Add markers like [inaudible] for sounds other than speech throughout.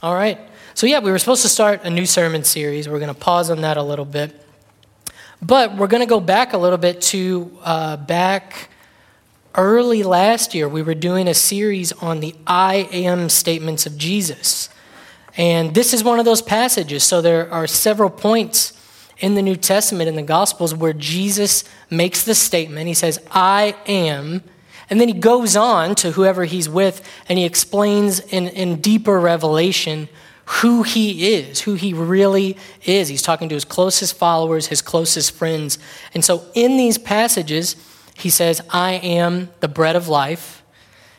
All right. So, yeah, we were supposed to start a new sermon series. We're going to pause on that a little bit. But we're going to go back a little bit to uh, back early last year. We were doing a series on the I am statements of Jesus. And this is one of those passages. So, there are several points in the New Testament, in the Gospels, where Jesus makes the statement. He says, I am. And then he goes on to whoever he's with and he explains in, in deeper revelation who he is, who he really is. He's talking to his closest followers, his closest friends. And so in these passages, he says, I am the bread of life.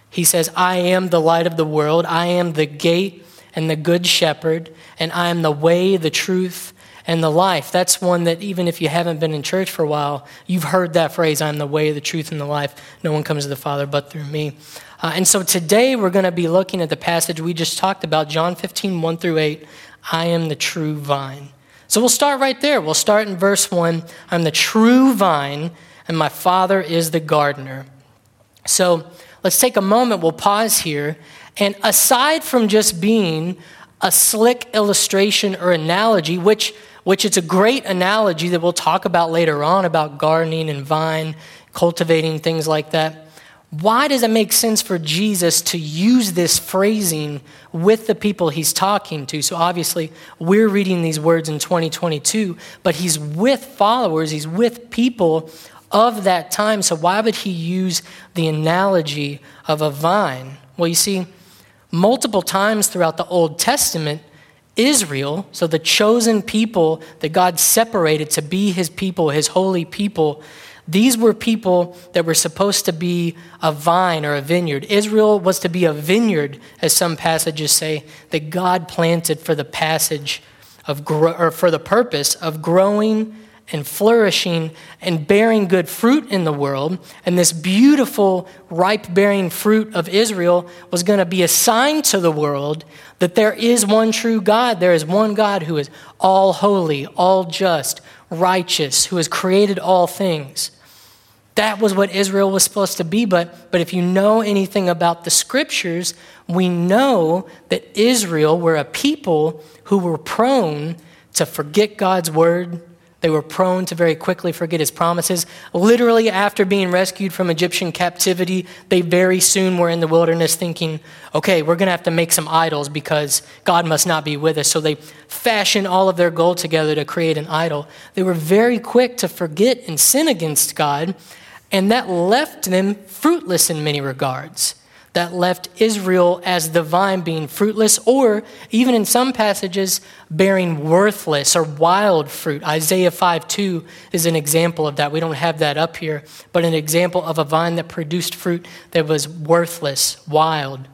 He says, I am the light of the world. I am the gate and the good shepherd. And I am the way, the truth, and the life. That's one that even if you haven't been in church for a while, you've heard that phrase I'm the way, the truth, and the life. No one comes to the Father but through me. Uh, and so today we're going to be looking at the passage we just talked about, John 15, 1 through 8. I am the true vine. So we'll start right there. We'll start in verse 1. I'm the true vine, and my Father is the gardener. So let's take a moment. We'll pause here. And aside from just being a slick illustration or analogy, which which it's a great analogy that we'll talk about later on about gardening and vine, cultivating, things like that. Why does it make sense for Jesus to use this phrasing with the people he's talking to? So, obviously, we're reading these words in 2022, but he's with followers, he's with people of that time. So, why would he use the analogy of a vine? Well, you see, multiple times throughout the Old Testament, Israel, so the chosen people that God separated to be his people, his holy people, these were people that were supposed to be a vine or a vineyard. Israel was to be a vineyard, as some passages say, that God planted for the passage of or for the purpose of growing and flourishing and bearing good fruit in the world. And this beautiful, ripe bearing fruit of Israel was going to be a sign to the world that there is one true God. There is one God who is all holy, all just, righteous, who has created all things. That was what Israel was supposed to be. But, but if you know anything about the scriptures, we know that Israel were a people who were prone to forget God's word, they were prone to very quickly forget his promises. Literally, after being rescued from Egyptian captivity, they very soon were in the wilderness thinking, okay, we're going to have to make some idols because God must not be with us. So they fashioned all of their gold together to create an idol. They were very quick to forget and sin against God, and that left them fruitless in many regards that left Israel as the vine being fruitless, or even in some passages, bearing worthless or wild fruit. Isaiah 5 2 is an example of that. We don't have that up here, but an example of a vine that produced fruit that was worthless, wild.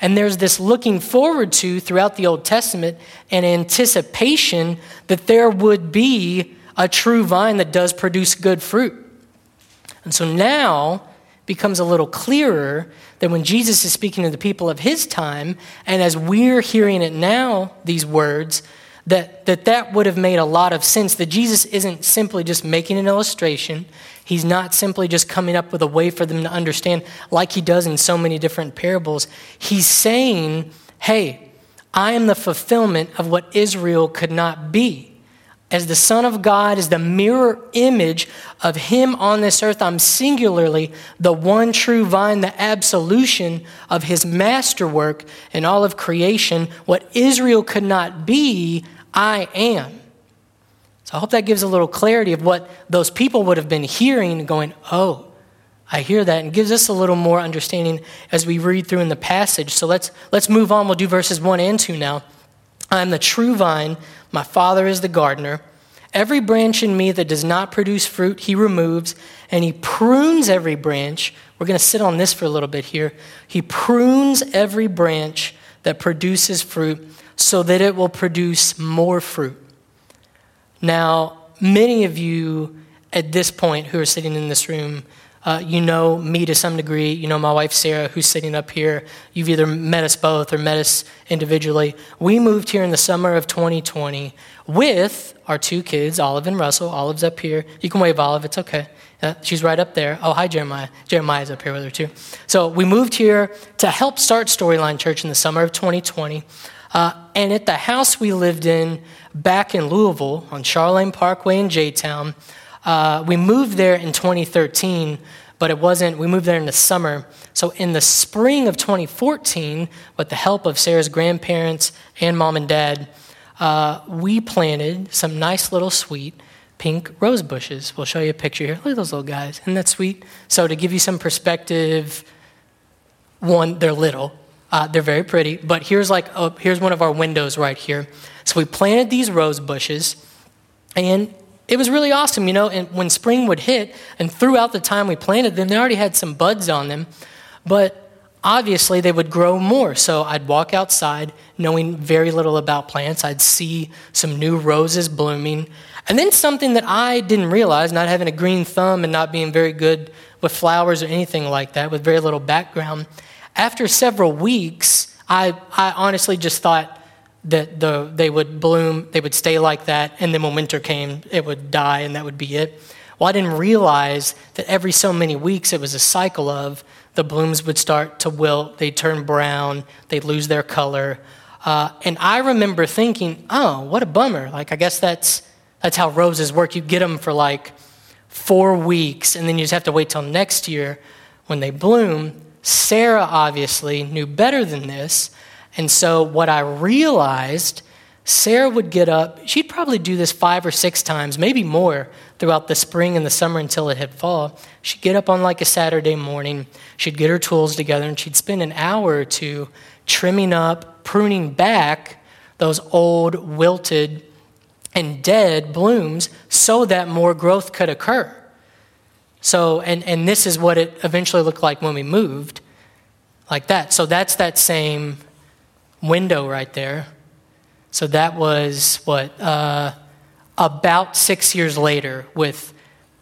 And there's this looking forward to throughout the Old Testament an anticipation that there would be a true vine that does produce good fruit. And so now, becomes a little clearer that when Jesus is speaking to the people of his time, and as we're hearing it now, these words, that, that that would have made a lot of sense that Jesus isn't simply just making an illustration. He's not simply just coming up with a way for them to understand like he does in so many different parables. He's saying, hey, I am the fulfillment of what Israel could not be as the Son of God, as the mirror image of Him on this earth, I'm singularly the one true vine, the absolution of His masterwork in all of creation. What Israel could not be, I am. So I hope that gives a little clarity of what those people would have been hearing going, oh, I hear that, and gives us a little more understanding as we read through in the passage. So let's, let's move on. We'll do verses 1 and 2 now. I am the true vine, my Father is the gardener. Every branch in me that does not produce fruit, he removes, and he prunes every branch. We're going to sit on this for a little bit here. He prunes every branch that produces fruit so that it will produce more fruit. Now, many of you at this point who are sitting in this room uh, you know me to some degree. You know my wife Sarah, who's sitting up here. You've either met us both or met us individually. We moved here in the summer of 2020 with our two kids, Olive and Russell. Olive's up here. You can wave, Olive. It's okay. Uh, she's right up there. Oh, hi, Jeremiah. Jeremiah's up here with her too. So we moved here to help start Storyline Church in the summer of 2020. Uh, and at the house we lived in back in Louisville on Charlene Parkway in J Town, uh, we moved there in 2013, but it wasn't, we moved there in the summer. So in the spring of 2014, with the help of Sarah's grandparents and mom and dad, uh, we planted some nice little sweet pink rose bushes. We'll show you a picture here. Look at those little guys. Isn't that sweet? So to give you some perspective, one, they're little. Uh, they're very pretty, but here's like a, here's one of our windows right here. So we planted these rose bushes, and it was really awesome, you know. And when spring would hit, and throughout the time we planted them, they already had some buds on them, but obviously they would grow more. So I'd walk outside, knowing very little about plants. I'd see some new roses blooming, and then something that I didn't realize, not having a green thumb and not being very good with flowers or anything like that, with very little background after several weeks, I, I honestly just thought that the, they would bloom, they would stay like that, and then when winter came, it would die, and that would be it. Well, I didn't realize that every so many weeks it was a cycle of the blooms would start to wilt, they'd turn brown, they'd lose their color. Uh, and I remember thinking, oh, what a bummer. Like, I guess that's, that's how roses work. You get them for like four weeks, and then you just have to wait till next year when they bloom. Sarah obviously knew better than this. And so, what I realized, Sarah would get up, she'd probably do this five or six times, maybe more, throughout the spring and the summer until it hit fall. She'd get up on like a Saturday morning, she'd get her tools together, and she'd spend an hour or two trimming up, pruning back those old, wilted, and dead blooms so that more growth could occur. So, and, and this is what it eventually looked like when we moved, like that. So that's that same window right there. So that was what, uh, about six years later with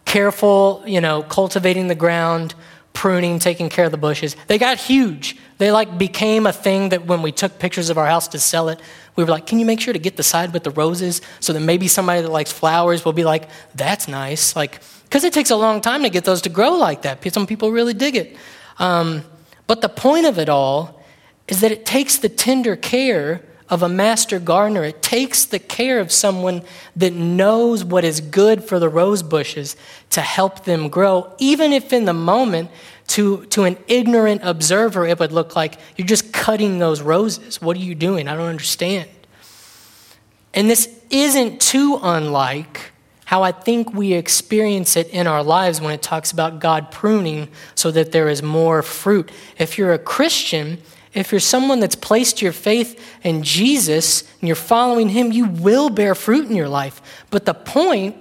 careful, you know, cultivating the ground, pruning, taking care of the bushes. They got huge. They like became a thing that when we took pictures of our house to sell it, we were like, can you make sure to get the side with the roses so that maybe somebody that likes flowers will be like, that's nice. Like, because it takes a long time to get those to grow like that. Some people really dig it. Um, but the point of it all is that it takes the tender care of a master gardener. It takes the care of someone that knows what is good for the rose bushes to help them grow, even if in the moment, to, to an ignorant observer, it would look like you're just cutting those roses. What are you doing? I don't understand. And this isn't too unlike how I think we experience it in our lives when it talks about God pruning so that there is more fruit. If you're a Christian, if you're someone that's placed your faith in Jesus and you're following Him, you will bear fruit in your life. But the point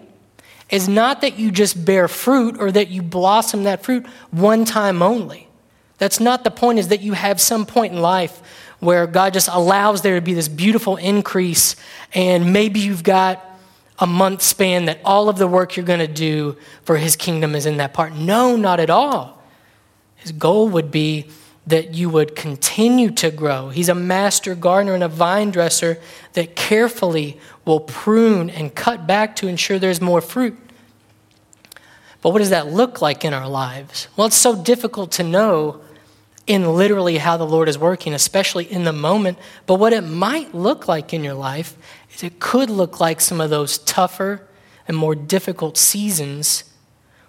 is not that you just bear fruit or that you blossom that fruit one time only. That's not the point, is that you have some point in life where God just allows there to be this beautiful increase, and maybe you've got a month span that all of the work you're going to do for his kingdom is in that part. No, not at all. His goal would be that you would continue to grow. He's a master gardener and a vine dresser that carefully will prune and cut back to ensure there's more fruit. But what does that look like in our lives? Well, it's so difficult to know in literally how the Lord is working, especially in the moment. But what it might look like in your life is it could look like some of those tougher and more difficult seasons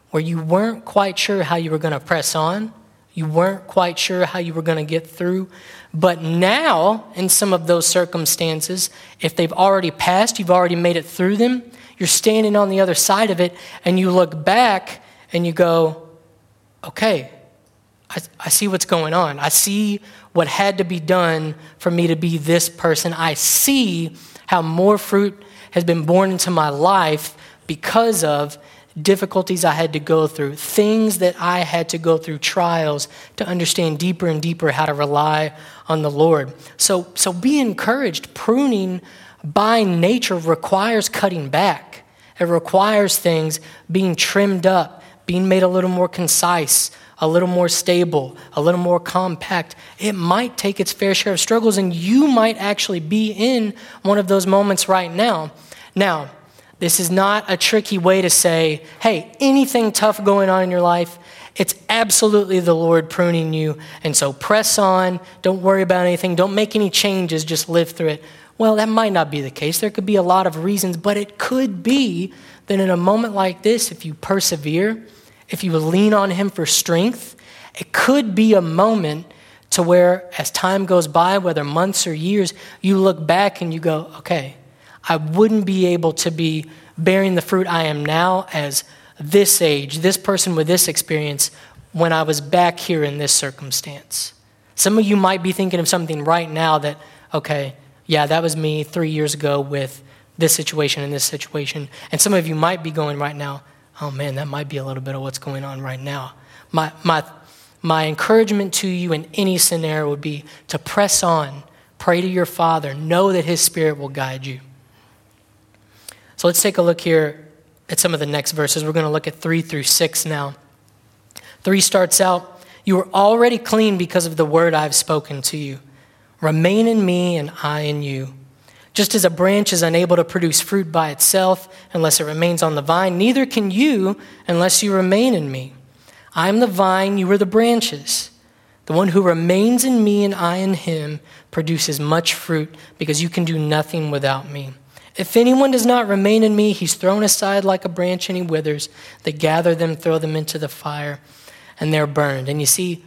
where you weren't quite sure how you were going to press on. You weren't quite sure how you were going to get through. But now, in some of those circumstances, if they've already passed, you've already made it through them, you're standing on the other side of it, and you look back and you go, okay, I, I see what's going on. I see what had to be done for me to be this person. I see how more fruit has been born into my life because of difficulties I had to go through, things that I had to go through, trials to understand deeper and deeper how to rely on the Lord. So, so be encouraged. Pruning by nature requires cutting back, it requires things being trimmed up, being made a little more concise, a little more stable, a little more compact, it might take its fair share of struggles, and you might actually be in one of those moments right now. Now, this is not a tricky way to say, hey, anything tough going on in your life, it's absolutely the Lord pruning you. And so press on. Don't worry about anything. Don't make any changes. Just live through it. Well, that might not be the case. There could be a lot of reasons, but it could be that in a moment like this, if you persevere, if you lean on Him for strength, it could be a moment to where, as time goes by, whether months or years, you look back and you go, okay, I wouldn't be able to be bearing the fruit I am now as this age, this person with this experience, when I was back here in this circumstance. Some of you might be thinking of something right now that, okay, yeah, that was me three years ago with this situation and this situation. And some of you might be going right now, oh man, that might be a little bit of what's going on right now. My, my, my encouragement to you in any scenario would be to press on, pray to your Father, know that His Spirit will guide you. So let's take a look here at some of the next verses. We're going to look at 3 through 6 now. 3 starts out You are already clean because of the word I've spoken to you. Remain in me, and I in you. Just as a branch is unable to produce fruit by itself unless it remains on the vine, neither can you unless you remain in me. I am the vine, you are the branches. The one who remains in me and I in him produces much fruit because you can do nothing without me. If anyone does not remain in me, he's thrown aside like a branch and he withers. They gather them, throw them into the fire, and they're burned. And you see,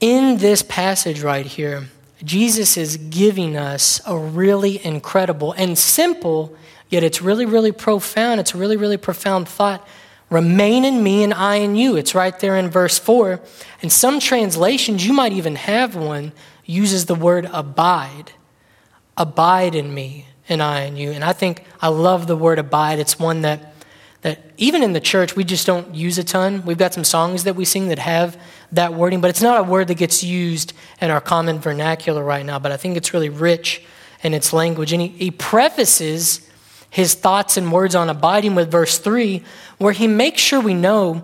in this passage right here, Jesus is giving us a really incredible and simple, yet it's really, really profound. It's a really, really profound thought. Remain in me and I in you. It's right there in verse 4. And some translations, you might even have one, uses the word abide. Abide in me and I and you. And I think I love the word abide. It's one that that even in the church we just don't use a ton. We've got some songs that we sing that have that wording, but it's not a word that gets used in our common vernacular right now. But I think it's really rich in its language. And he, he prefaces his thoughts and words on abiding with verse 3, where he makes sure we know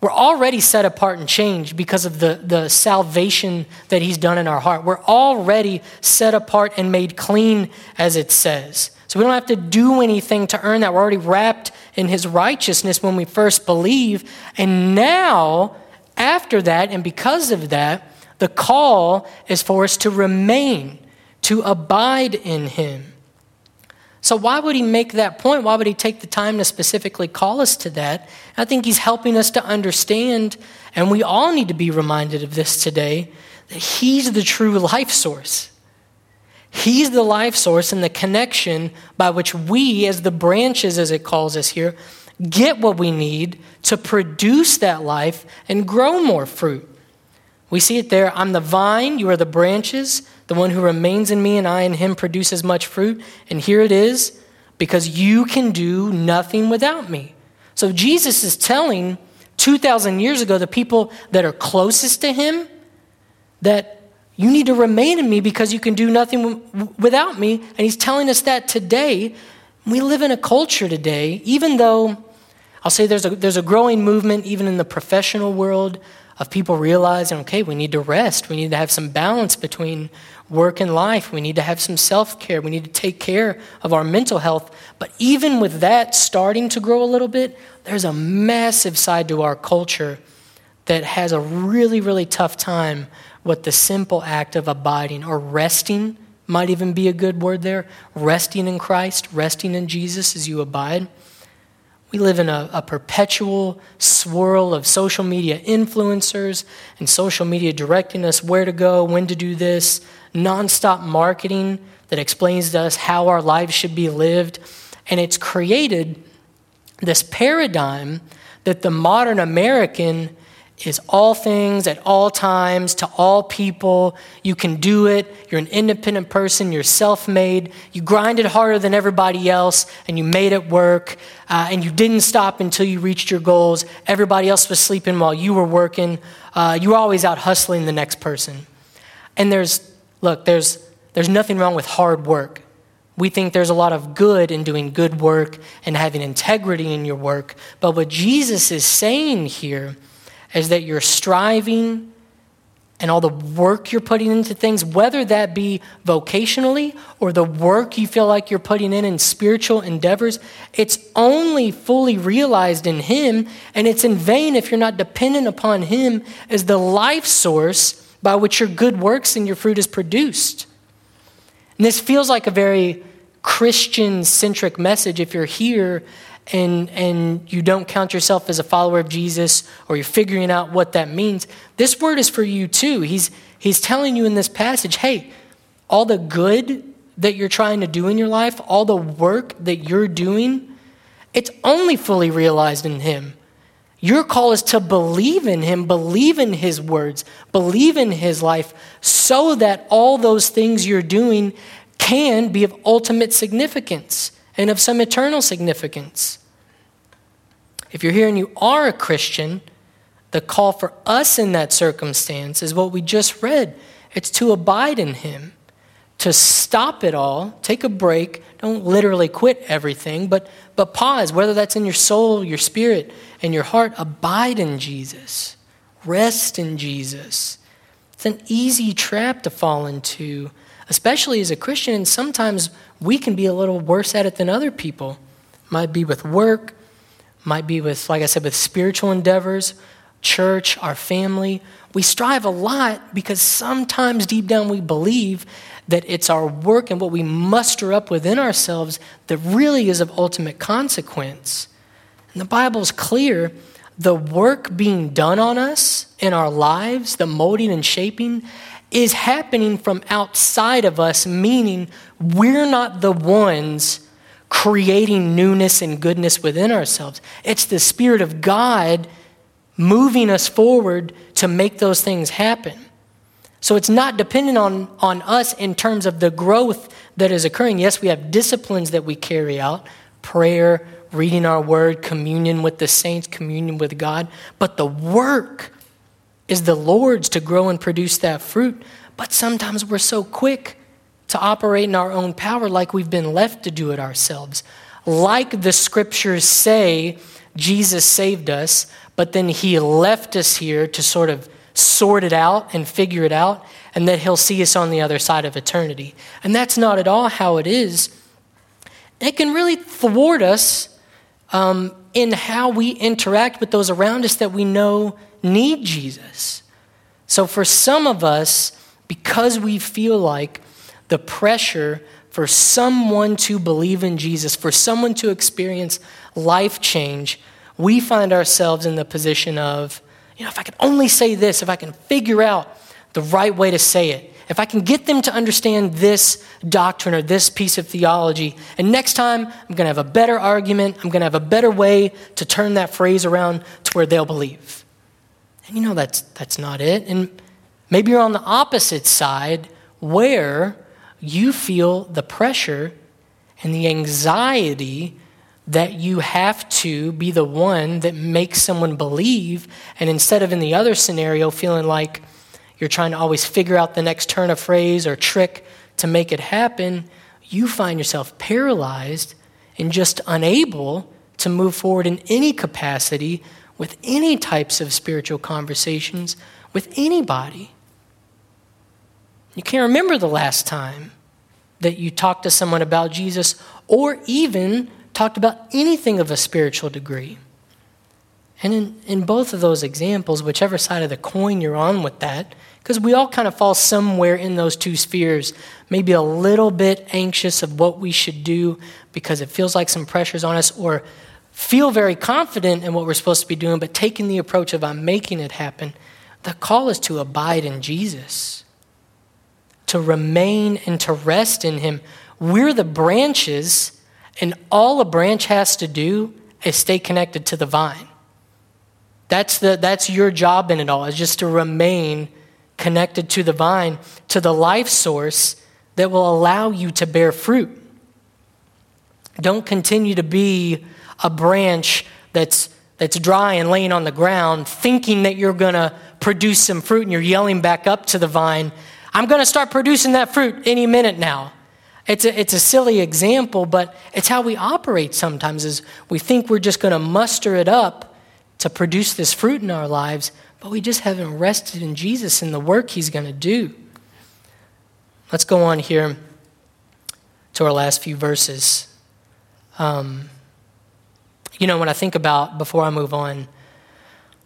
we're already set apart and changed because of the, the salvation that He's done in our heart. We're already set apart and made clean, as it says. So we don't have to do anything to earn that. We're already wrapped in His righteousness when we first believe. And now, after that, and because of that, the call is for us to remain, to abide in Him. So, why would he make that point? Why would he take the time to specifically call us to that? I think he's helping us to understand, and we all need to be reminded of this today, that he's the true life source. He's the life source and the connection by which we, as the branches, as it calls us here, get what we need to produce that life and grow more fruit. We see it there. I'm the vine, you are the branches. The one who remains in me and I in him produces much fruit. And here it is because you can do nothing without me. So Jesus is telling 2,000 years ago the people that are closest to him that you need to remain in me because you can do nothing w- without me. And he's telling us that today. We live in a culture today, even though I'll say there's a, there's a growing movement, even in the professional world, of people realizing, okay, we need to rest. We need to have some balance between work and life. We need to have some self care. We need to take care of our mental health. But even with that starting to grow a little bit, there's a massive side to our culture that has a really, really tough time with the simple act of abiding or resting, might even be a good word there. Resting in Christ, resting in Jesus as you abide. We live in a, a, perpetual swirl of social media influencers and social media directing us where to go, when to do this, nonstop marketing that explains to us how our lives should be lived. And it's created this paradigm that the modern American is all things at all times to all people. You can do it. You're an independent person. You're self made. You grinded harder than everybody else and you made it work. Uh, and you didn't stop until you reached your goals. Everybody else was sleeping while you were working. Uh, you were always out hustling the next person. And there's, look, there's, there's nothing wrong with hard work. We think there's a lot of good in doing good work and having integrity in your work. But what Jesus is saying here is that you're striving and all the work you're putting into things, whether that be vocationally or the work you feel like you're putting in in spiritual endeavors, it's only fully realized in Him, and it's in vain if you're not dependent upon Him as the life source by which your good works and your fruit is produced. And this feels like a very Christian centric message if you're here and, and you don't count yourself as a follower of Jesus or you're figuring out what that means, this word is for you too. He's, he's telling you in this passage hey, all the good that you're trying to do in your life, all the work that you're doing, it's only fully realized in Him. Your call is to believe in Him, believe in His words, believe in His life, so that all those things you're doing can be of ultimate significance and of some eternal significance. If you're here and you are a Christian, the call for us in that circumstance is what we just read it's to abide in Him, to stop it all, take a break. Don't literally quit everything, but, but pause, whether that's in your soul, your spirit, and your heart. Abide in Jesus, rest in Jesus. It's an easy trap to fall into especially as a Christian, and sometimes we can be a little worse at it than other people. Might be with work, might be with, like I said, with spiritual endeavors, church, our family. We strive a lot because sometimes deep down we believe that it's our work and what we muster up within ourselves that really is of ultimate consequence. And the Bible's clear the work being done on us in our lives, the molding and shaping, is happening from outside of us, meaning we're not the ones creating newness and goodness within ourselves. It's the Spirit of God moving us forward to make those things happen. So it's not dependent on, on us in terms of the growth that is occurring. Yes, we have disciplines that we carry out prayer, reading our word, communion with the saints, communion with God. But the work is the Lord's to grow and produce that fruit. But sometimes we're so quick to operate in our own power like we've been left to do it ourselves. Like the scriptures say, Jesus saved us, but then he left us here to sort of sort it out and figure it out, and that he'll see us on the other side of eternity. And that's not at all how it is. It can really thwart us um, in how we interact with those around us that we know need Jesus. So, for some of us, because we feel like the pressure for someone to believe in Jesus, for someone to experience life change, we find ourselves in the position of, you know, if I could only say this, if I can figure out the right way to say it, if I can get them to understand this doctrine or this piece of theology, and next time I'm going to have a better argument, I'm going to have a better way to turn that phrase around to where they'll believe. And you know that's, that's not it. And maybe you're on the opposite side where you feel the pressure and the anxiety that you have to be the one that makes someone believe. And instead of in the other scenario, feeling like you're trying to always figure out the next turn of phrase or trick to make it happen, you find yourself paralyzed and just unable to move forward in any capacity with any types of spiritual conversations with anybody. You can't remember the last time that you talked to someone about Jesus or even talked about anything of a spiritual degree. And in, in both of those examples, whichever side of the coin you're on with that, because we all kind of fall somewhere in those two spheres, maybe a little bit anxious of what we should do because it feels like some pressure's on us, or feel very confident in what we're supposed to be doing, but taking the approach of I'm making it happen, the call is to abide in Jesus, to remain and to rest in Him. We're the branches, and all a branch has to do is stay connected to the vine. That's, the, that's your job in it all, is just to remain connected to the vine, to the life source that will allow you to bear fruit. Don't continue to be a branch that's, that's dry and laying on the ground, thinking that you're going to produce some fruit and you're yelling back up to the vine, I'm going to start producing that fruit any minute now. It's a, it's a silly example, but it's how we operate sometimes is we think we're just going to muster it up to produce this fruit in our lives, but we just haven't rested in Jesus and the work he's going to do. Let's go on here to our last few verses. Um, you know, when I think about, before I move on,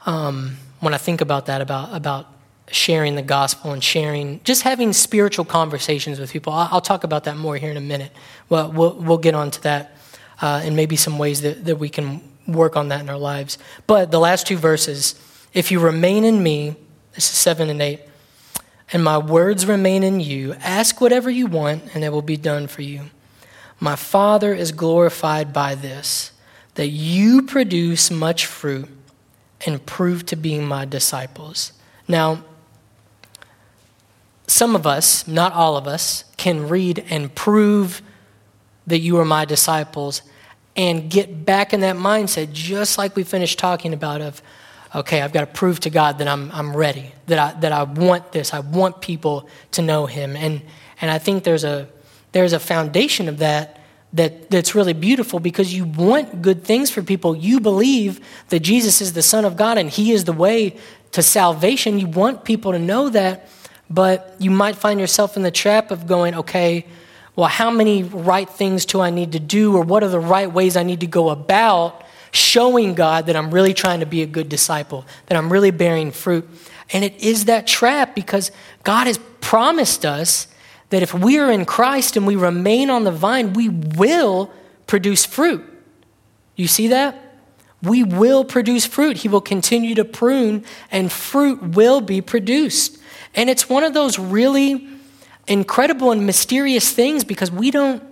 um, when I think about that, about, about sharing the gospel and sharing, just having spiritual conversations with people. I'll, I'll talk about that more here in a minute. Well, we'll, we'll get on to that uh, and maybe some ways that, that we can work on that in our lives. But the last two verses if you remain in me, this is 7 and 8, and my words remain in you, ask whatever you want, and it will be done for you. My Father is glorified by this, that you produce much fruit and prove to be my disciples. Now, some of us, not all of us, can read and prove that you are my disciples and get back in that mindset, just like we finished talking about of, okay, I've got to prove to God that I'm, I'm ready, that I, that I want this. I want people to know him. And, and I think there's a, there's a foundation of that, that that's really beautiful because you want good things for people. You believe that Jesus is the Son of God and he is the way to salvation. You want people to know that but you might find yourself in the trap of going, okay, well, how many right things do I need to do, or what are the right ways I need to go about showing God that I'm really trying to be a good disciple, that I'm really bearing fruit? And it is that trap because God has promised us that if we are in Christ and we remain on the vine, we will produce fruit. You see that? We will produce fruit. He will continue to prune, and fruit will be produced. And it's one of those really incredible and mysterious things because we don't,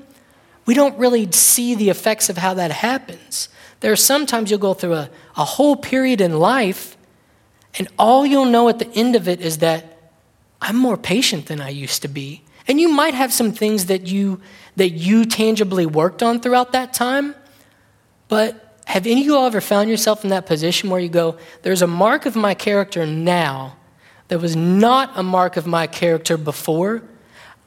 we don't really see the effects of how that happens. There are sometimes you'll go through a, a whole period in life, and all you'll know at the end of it is that I'm more patient than I used to be. And you might have some things that you that you tangibly worked on throughout that time, but have any of you all ever found yourself in that position where you go, there's a mark of my character now that was not a mark of my character before.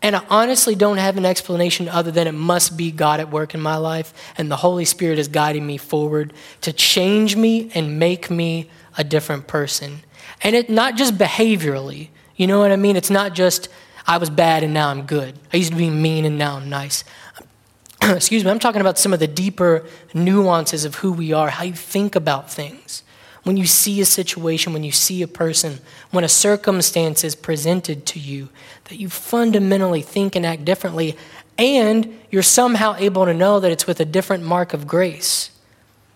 And I honestly don't have an explanation other than it must be God at work in my life, and the Holy Spirit is guiding me forward to change me and make me a different person. And it not just behaviorally, you know what I mean? It's not just I was bad and now I'm good. I used to be mean and now I'm nice. [clears throat] Excuse me, I'm talking about some of the deeper nuances of who we are, how you think about things when you see a situation, when you see a person, when a circumstance is presented to you, that you fundamentally think and act differently, and you're somehow able to know that it's with a different mark of grace.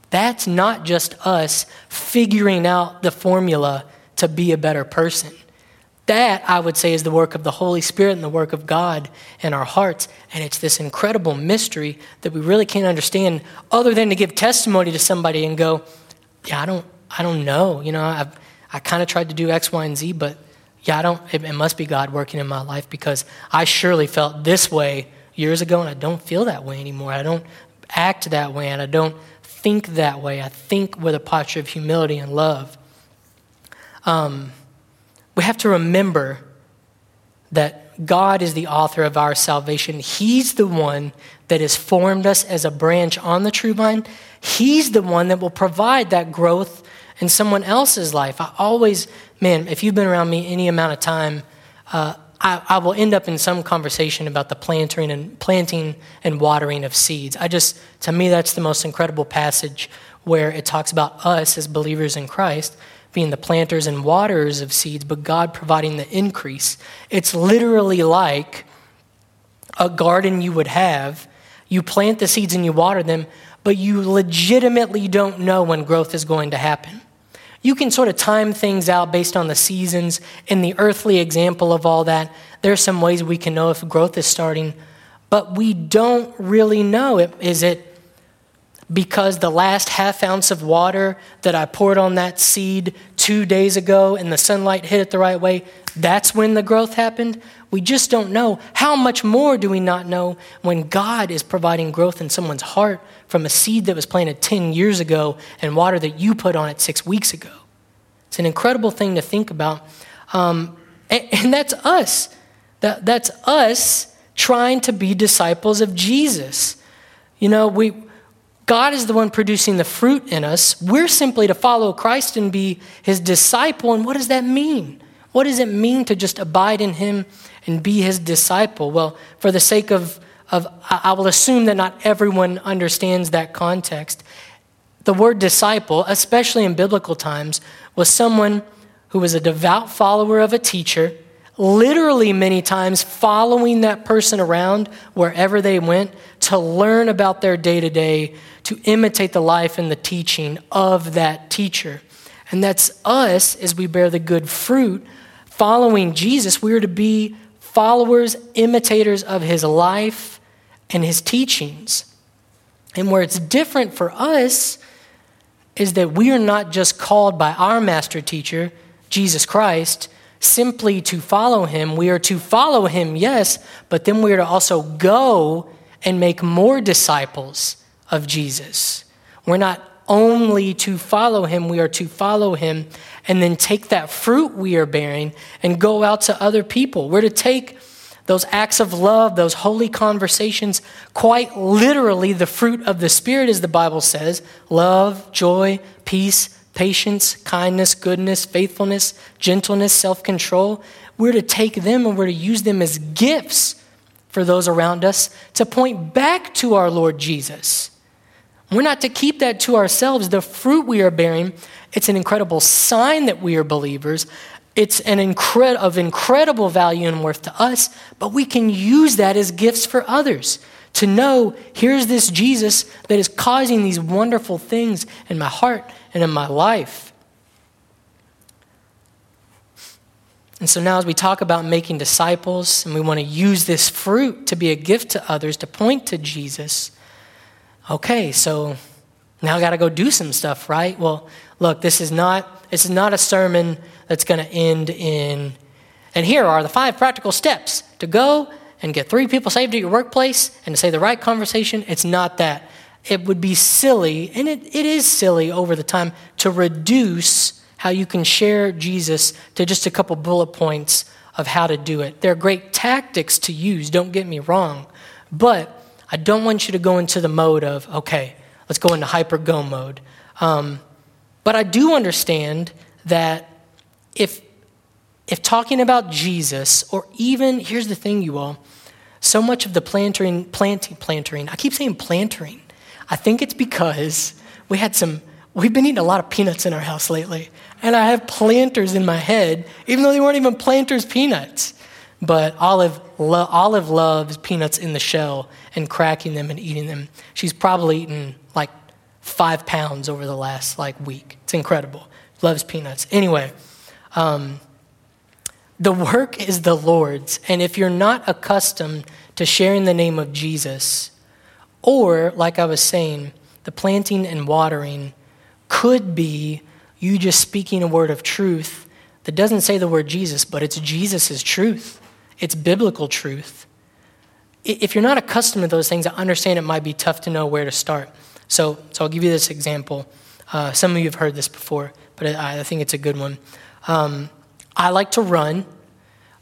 That's not just us figuring out the formula to be a better person. That, I would say, is the work of the Holy Spirit and the work of God in our hearts. And it's this incredible mystery that we really can't understand other than to give testimony to somebody and go, Yeah, I don't, I don't know. You know, I've, I kind of tried to do X, Y, and Z, but yeah, I don't, it, it must be God working in my life because I surely felt this way years ago and I don't feel that way anymore. I don't act that way and I don't think that way. I think with a posture of humility and love. Um, we have to remember that God is the author of our salvation. He's the one that has formed us as a branch on the true vine. He's the one that will provide that growth in someone else's life. I always, man, if you've been around me any amount of time, uh, I, I, will end up in some conversation about the planting and planting and watering of seeds. I just, to me, that's the most incredible passage where it talks about us as believers in Christ being the planters and waterers of seeds, but God providing the increase. It's literally like a garden you would have. You plant the seeds and you water them, but you legitimately don't know when growth is going to happen. You can sort of time things out based on the seasons. In the earthly example of all that, There are some ways we can know if growth is starting, but we don't really know. Is it because the last half ounce of water that I poured on that seed two days ago and the sunlight hit it the right way, that's when the growth happened? We just don't know. How much more do we not know when God is providing growth in someone's heart from a seed that was planted 10 years ago and water that you put on it six weeks ago? It's an incredible thing to think about. Um, and, and, that's us. That, that's us trying to be disciples of Jesus. You know, we, God is the one producing the fruit in us. We're simply to follow Christ and be his disciple. And what does that mean? What does it mean to just abide in him and be his disciple? Well, for the sake of, of I will assume that not everyone understands that context. The word disciple, especially in biblical times, was someone who was a devout follower of a teacher, literally many times following that person around wherever they went to learn about their day to day, to imitate the life and the teaching of that teacher. And that's us as we bear the good fruit. Following Jesus, we are to be followers, imitators of his life and his teachings. And where it's different for us is that we are not just called by our master teacher, Jesus Christ, simply to follow him. We are to follow him, yes, but then we are to also go and make more disciples of Jesus. We're not only to follow him, we are to follow him and then take that fruit we are bearing and go out to other people. We're to take those acts of love, those holy conversations, quite literally the fruit of the Spirit, as the Bible says love, joy, peace, patience, kindness, goodness, faithfulness, gentleness, self control. We're to take them and we're to use them as gifts for those around us to point back to our Lord Jesus. We're not to keep that to ourselves. The fruit we are bearing, it's an incredible sign that we are believers. It's an of incredible value and worth to us, but we can use that as gifts for others to know here's this Jesus that is causing these wonderful things in my heart and in my life. And so now, as we talk about making disciples and we want to use this fruit to be a gift to others, to point to Jesus, okay, so now I got to go do some stuff, right? Well, look, this is not, this is not a sermon that's going to end in, and here are the five practical steps to go and get three people saved at your workplace and to say the right conversation. It's not that. It would be silly, and it, it is silly over the time, to reduce how you can share Jesus to just a couple bullet points of how to do it. They're great tactics to use, don't get me wrong. But I don't want you to go into the mode of, okay, let's go into hyper go mode. Um, but I do understand that if if talking about Jesus, or even here's the thing, you all, so much of the plantering, planting, plantering. I keep saying plantering. I think it's because we had some. We've been eating a lot of peanuts in our house lately, and I have planters in my head, even though they weren't even planters peanuts. But Olive, lo- Olive loves peanuts in the shell and cracking them and eating them. She's probably eaten like five pounds over the last like week. It's incredible. Loves peanuts. Anyway, um, the work is the Lord's. And if you're not accustomed to sharing the name of Jesus, or like I was saying, the planting and watering could be you just speaking a word of truth that doesn't say the word Jesus, but it's Jesus' truth. It's biblical truth. If you're not accustomed to those things, I understand it might be tough to know where to start. So, so I'll give you this example. Uh, some of you have heard this before, but I, I think it's a good one. Um, I like to run.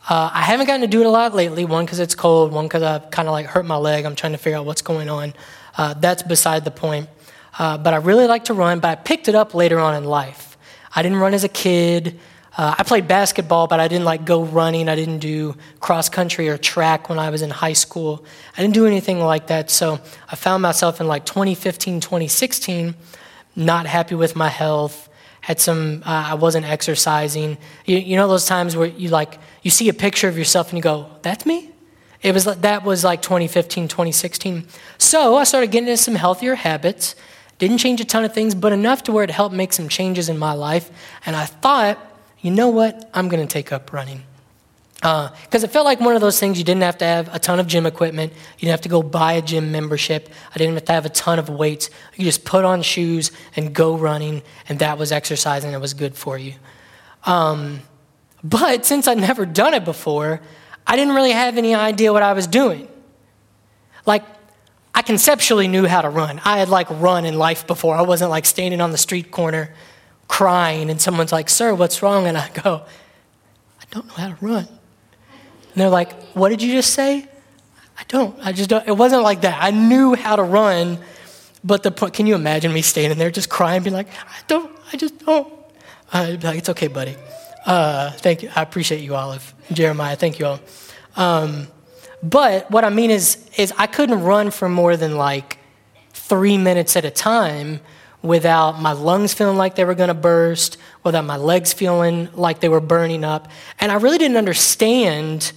Uh, I haven't gotten to do it a lot lately. One because it's cold. One because I've kind of like hurt my leg. I'm trying to figure out what's going on. Uh, that's beside the point. Uh, but I really like to run. But I picked it up later on in life. I didn't run as a kid. Uh, I played basketball, but I didn't like go running. I didn't do cross country or track when I was in high school. I didn't do anything like that. So I found myself in like 2015, 2016, not happy with my health had some uh, i wasn't exercising you, you, know those times where you like you see a picture of yourself and you go that's me it was that was like 2015 2016 so i started getting into some healthier habits didn't change a ton of things but enough to where it helped make some changes in my life and i thought you know what i'm going to take up running because uh, it felt like one of those things you didn't have to have a ton of gym equipment. You didn't have to go buy a gym membership. I didn't have to have a ton of weights. You just put on shoes and go running, and that was exercise and it was good for you. Um, but since I'd never done it before, I didn't really have any idea what I was doing. Like, I conceptually knew how to run. I had like run in life before. I wasn't like standing on the street corner crying, and someone's like, Sir, what's wrong? And I go, I don't know how to run. And they're like, What did you just say? I don't. I just don't. It wasn't like that. I knew how to run, but the point, can you imagine me standing there just crying, being like, I don't, I just don't. I'd be like, it's okay, buddy. Uh, thank you. I appreciate you, Olive. Jeremiah, thank you all. Um, but what I mean is, is I couldn't run for more than like three minutes at a time without my lungs feeling like they were going to burst, without my legs feeling like they were burning up. And I really didn't understand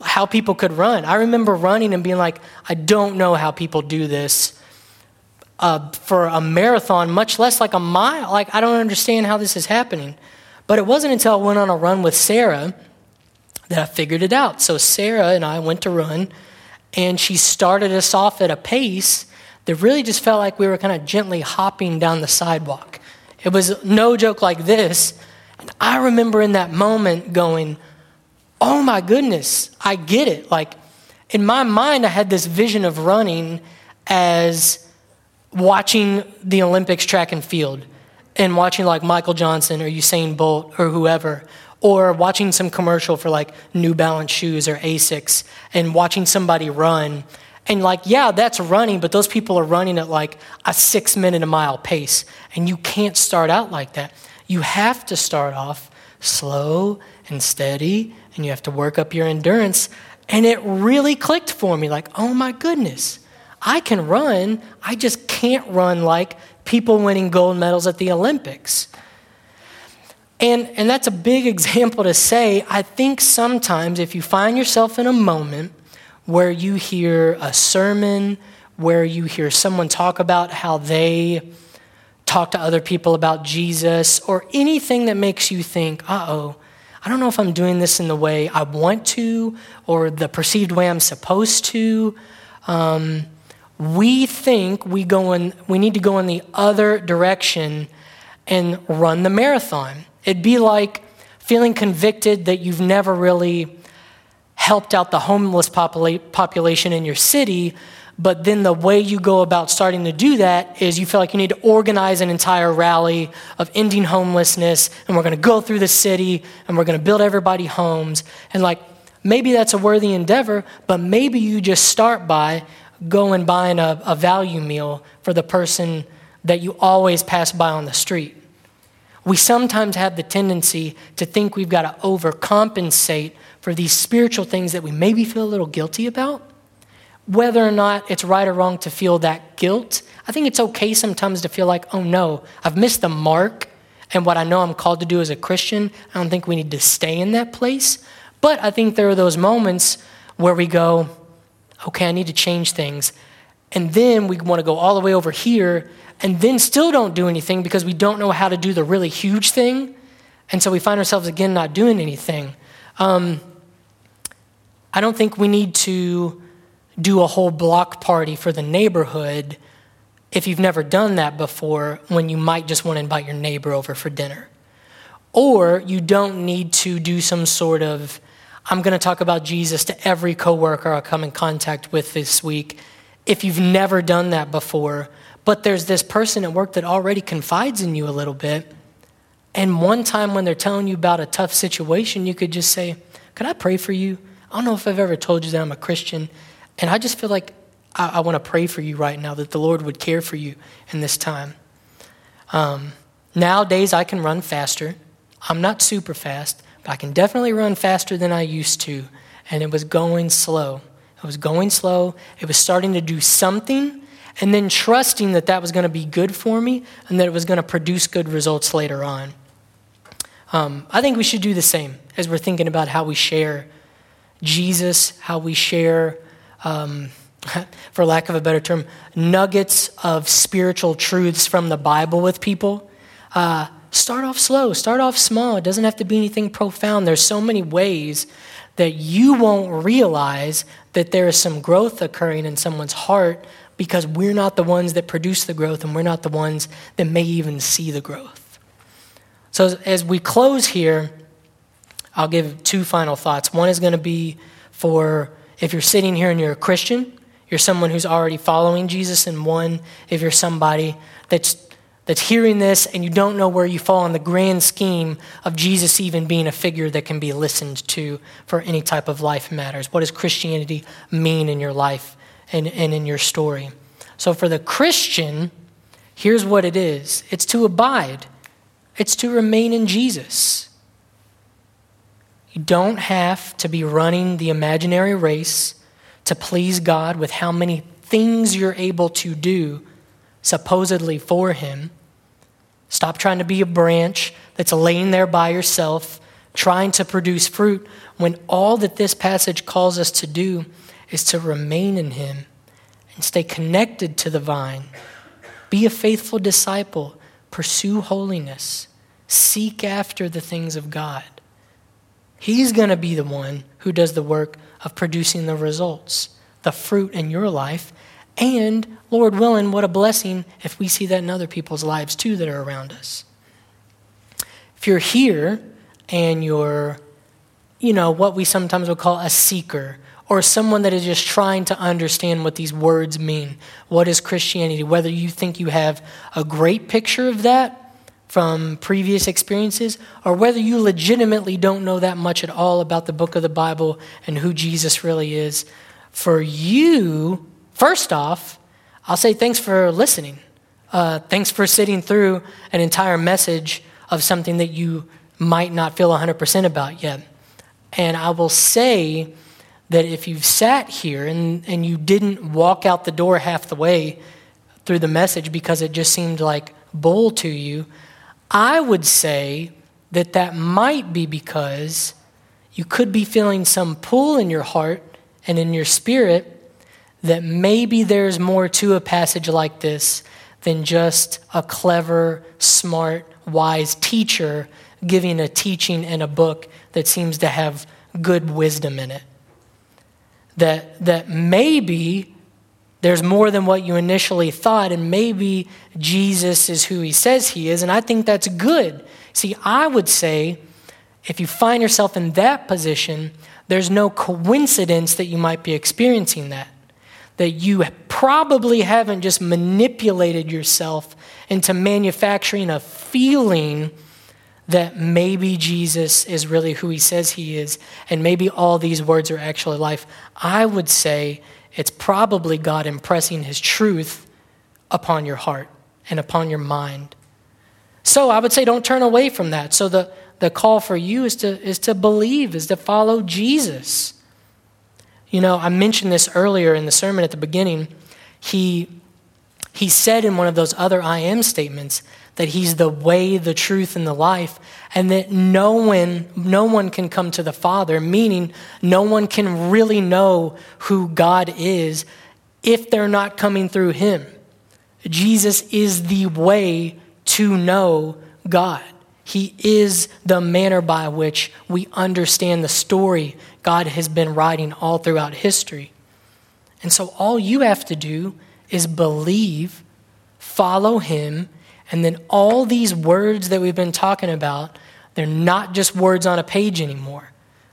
how people could run. I remember running and being like, I don't know how people do this uh, for a marathon, much less like a mile. Like, I don't understand how this is happening. But it wasn't until I went on a run with Sarah that I figured it out. So, Sarah and I went to run, and she started us off at a pace that really just felt like we were kind of gently hopping down the sidewalk. It was no joke like this. And I remember in that moment going, oh my goodness, I get it. Like in my mind, I had this vision of running as watching the Olympics track and field and watching like Michael Johnson or Usain Bolt or whoever, or watching some commercial for like New Balance shoes or Asics and watching somebody run. And like, yeah, that's running, but those people are running at like a six minute a mile pace. And you can't start out like that. You have to start off slow and steady, and you have to work up your endurance. And it really clicked for me like, oh my goodness, I can run. I just can't run like people winning gold medals at the Olympics. And, and that's a big [laughs] example to say. I think sometimes if you find yourself in a moment where you hear a sermon, where you hear someone talk about how they talk to other people about Jesus, or anything that makes you think, uh oh, I don't know if I'm doing this in the way I want to or the perceived way I'm supposed to. Um, we think we go in, we need to go in the other direction and run the marathon. It'd be like feeling convicted that you've never really helped out the homeless popula- population in your city, but then the way you go about starting to do that is you feel like you need to organize an entire rally of ending homelessness, and we're going to go through the city and we're going to build everybody homes. And like, maybe that's a worthy endeavor, but maybe you just start by going buying a, a value meal for the person that you always pass by on the street. We sometimes have the tendency to think we've got to overcompensate for these spiritual things that we maybe feel a little guilty about whether or not it's right or wrong to feel that guilt, I think it's okay sometimes to feel like, oh no, I've missed the mark and what I know I'm called to do as a Christian. I don't think we need to stay in that place. But I think there are those moments where we go, okay, I need to change things. And then we want to go all the way over here and then still don't do anything because we don't know how to do the really huge thing. And so we find ourselves again not doing anything. Um, I don't think we need to do a whole block party for the neighborhood if you've never done that before when you might just want to invite your neighbor over for dinner. Or you don't need to do some sort of, I'm going to talk about Jesus to every coworker I come in contact with this week if you've never done that before. But there's this person at work that already confides in you a little bit. And one time when they're telling you about a tough situation, you could just say, Could I pray for you? I don't know if I've ever told you that I'm a Christian. And I just feel like I, I want to pray for you right now that the Lord would care for you in this time. Um, nowadays, I can run faster. I'm not super fast, but I can definitely run faster than I used to. And it was going slow. It was going slow. It was starting to do something, and then trusting that that was going to be good for me and that it was going to produce good results later on. Um, I think we should do the same as we're thinking about how we share Jesus, how we share um, [laughs] for lack of a better term, nuggets of spiritual truths from the Bible with people. Uh, start off slow, start off small. It doesn't have to be anything profound. There's so many ways that you won't realize that there is some growth occurring in someone's heart because we're not the ones that produce the growth and we're not the ones that may even see the growth. So, as we close here, I'll give two final thoughts. One is going to be for if you're sitting here and you're a Christian, you're someone who's already following Jesus, and one, if you're somebody that's that's hearing this and you don't know where you fall in the grand scheme of Jesus even being a figure that can be listened to for any type of life matters. What does Christianity mean in your life and, and in your story? So, for the Christian, here's what it is it's to abide, it's to remain in Jesus. You don't have to be running the imaginary race to please God with how many things you're able to do supposedly for Him. Stop trying to be a branch that's laying there by yourself, trying to produce fruit, when all that this passage calls us to do is to remain in Him and stay connected to the vine. Be a faithful disciple, pursue holiness, seek after the things of God. He's going to be the one who does the work of producing the results, the fruit in your life. And, Lord willing, what a blessing if we see that in other people's lives too that are around us. If you're here and you're, you know, what we sometimes would call a seeker, or someone that is just trying to understand what these words mean. What is Christianity? Whether you think you have a great picture of that from previous experiences, or whether you legitimately don't know that much at all about the book of the Bible and who Jesus really is, for you, first off, I'll say thanks for listening. Uh, thanks for sitting through an entire message of something that you might not feel 100% about yet. And I will say that if you've sat here and, and you didn't walk out the door half the way through the message because it just seemed like bull to you, I would say that that might be because you could be feeling some pull in your heart and in your spirit that maybe there's more to a passage like this than just a clever, smart, wise teacher giving a teaching in a book that seems to have good wisdom in it. That, that maybe there's more than what you initially thought, and maybe Jesus is who he says he is, and I think that's good. See, I would say if you find yourself in that position, there's no coincidence that you might be experiencing that. That you probably haven't just manipulated yourself into manufacturing a feeling that maybe Jesus is really who he says he is, and maybe all these words are actually life. I would say it's probably God impressing His truth upon your heart and upon your mind. So I would say don't turn away from that. So the, the call for you is to, is to believe, is to follow Jesus. You know, I mentioned this earlier in the sermon at the beginning. He, he said in one of those other I am statements that he's the way, the truth, and the life, and that no one, no one can come to the Father, meaning no one can really know who God is if they're not coming through him. Jesus is the way to know God. He is the manner by which we understand the story God has been writing all throughout history. And so all you have to do is believe, follow Him, and then all these words that we've been talking about, they're not just words on a page anymore.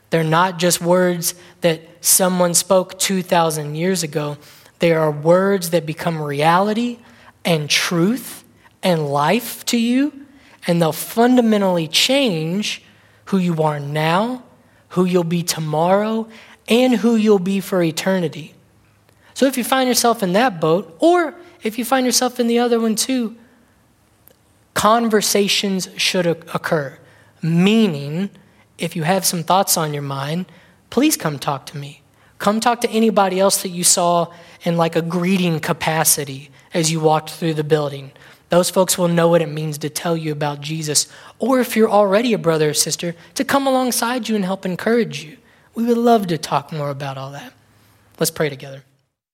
They're not just words that someone spoke 2,000 years ago. They are words that become reality and truth and life to you, and they'll fundamentally change who you are now, who you'll be tomorrow, and who you'll be for eternity. So if you find yourself in that boat, or if you find yourself in the other one too, conversations should occur. Meaning, if you have some thoughts on your mind, please come talk to me. Come talk to anybody else that you saw in like a greeting capacity as you walked through the building. Those folks will know what it means to tell you about Jesus. Or if you're already a brother or sister, to come alongside you and help encourage you. We would love to talk more about all that. Let's pray together.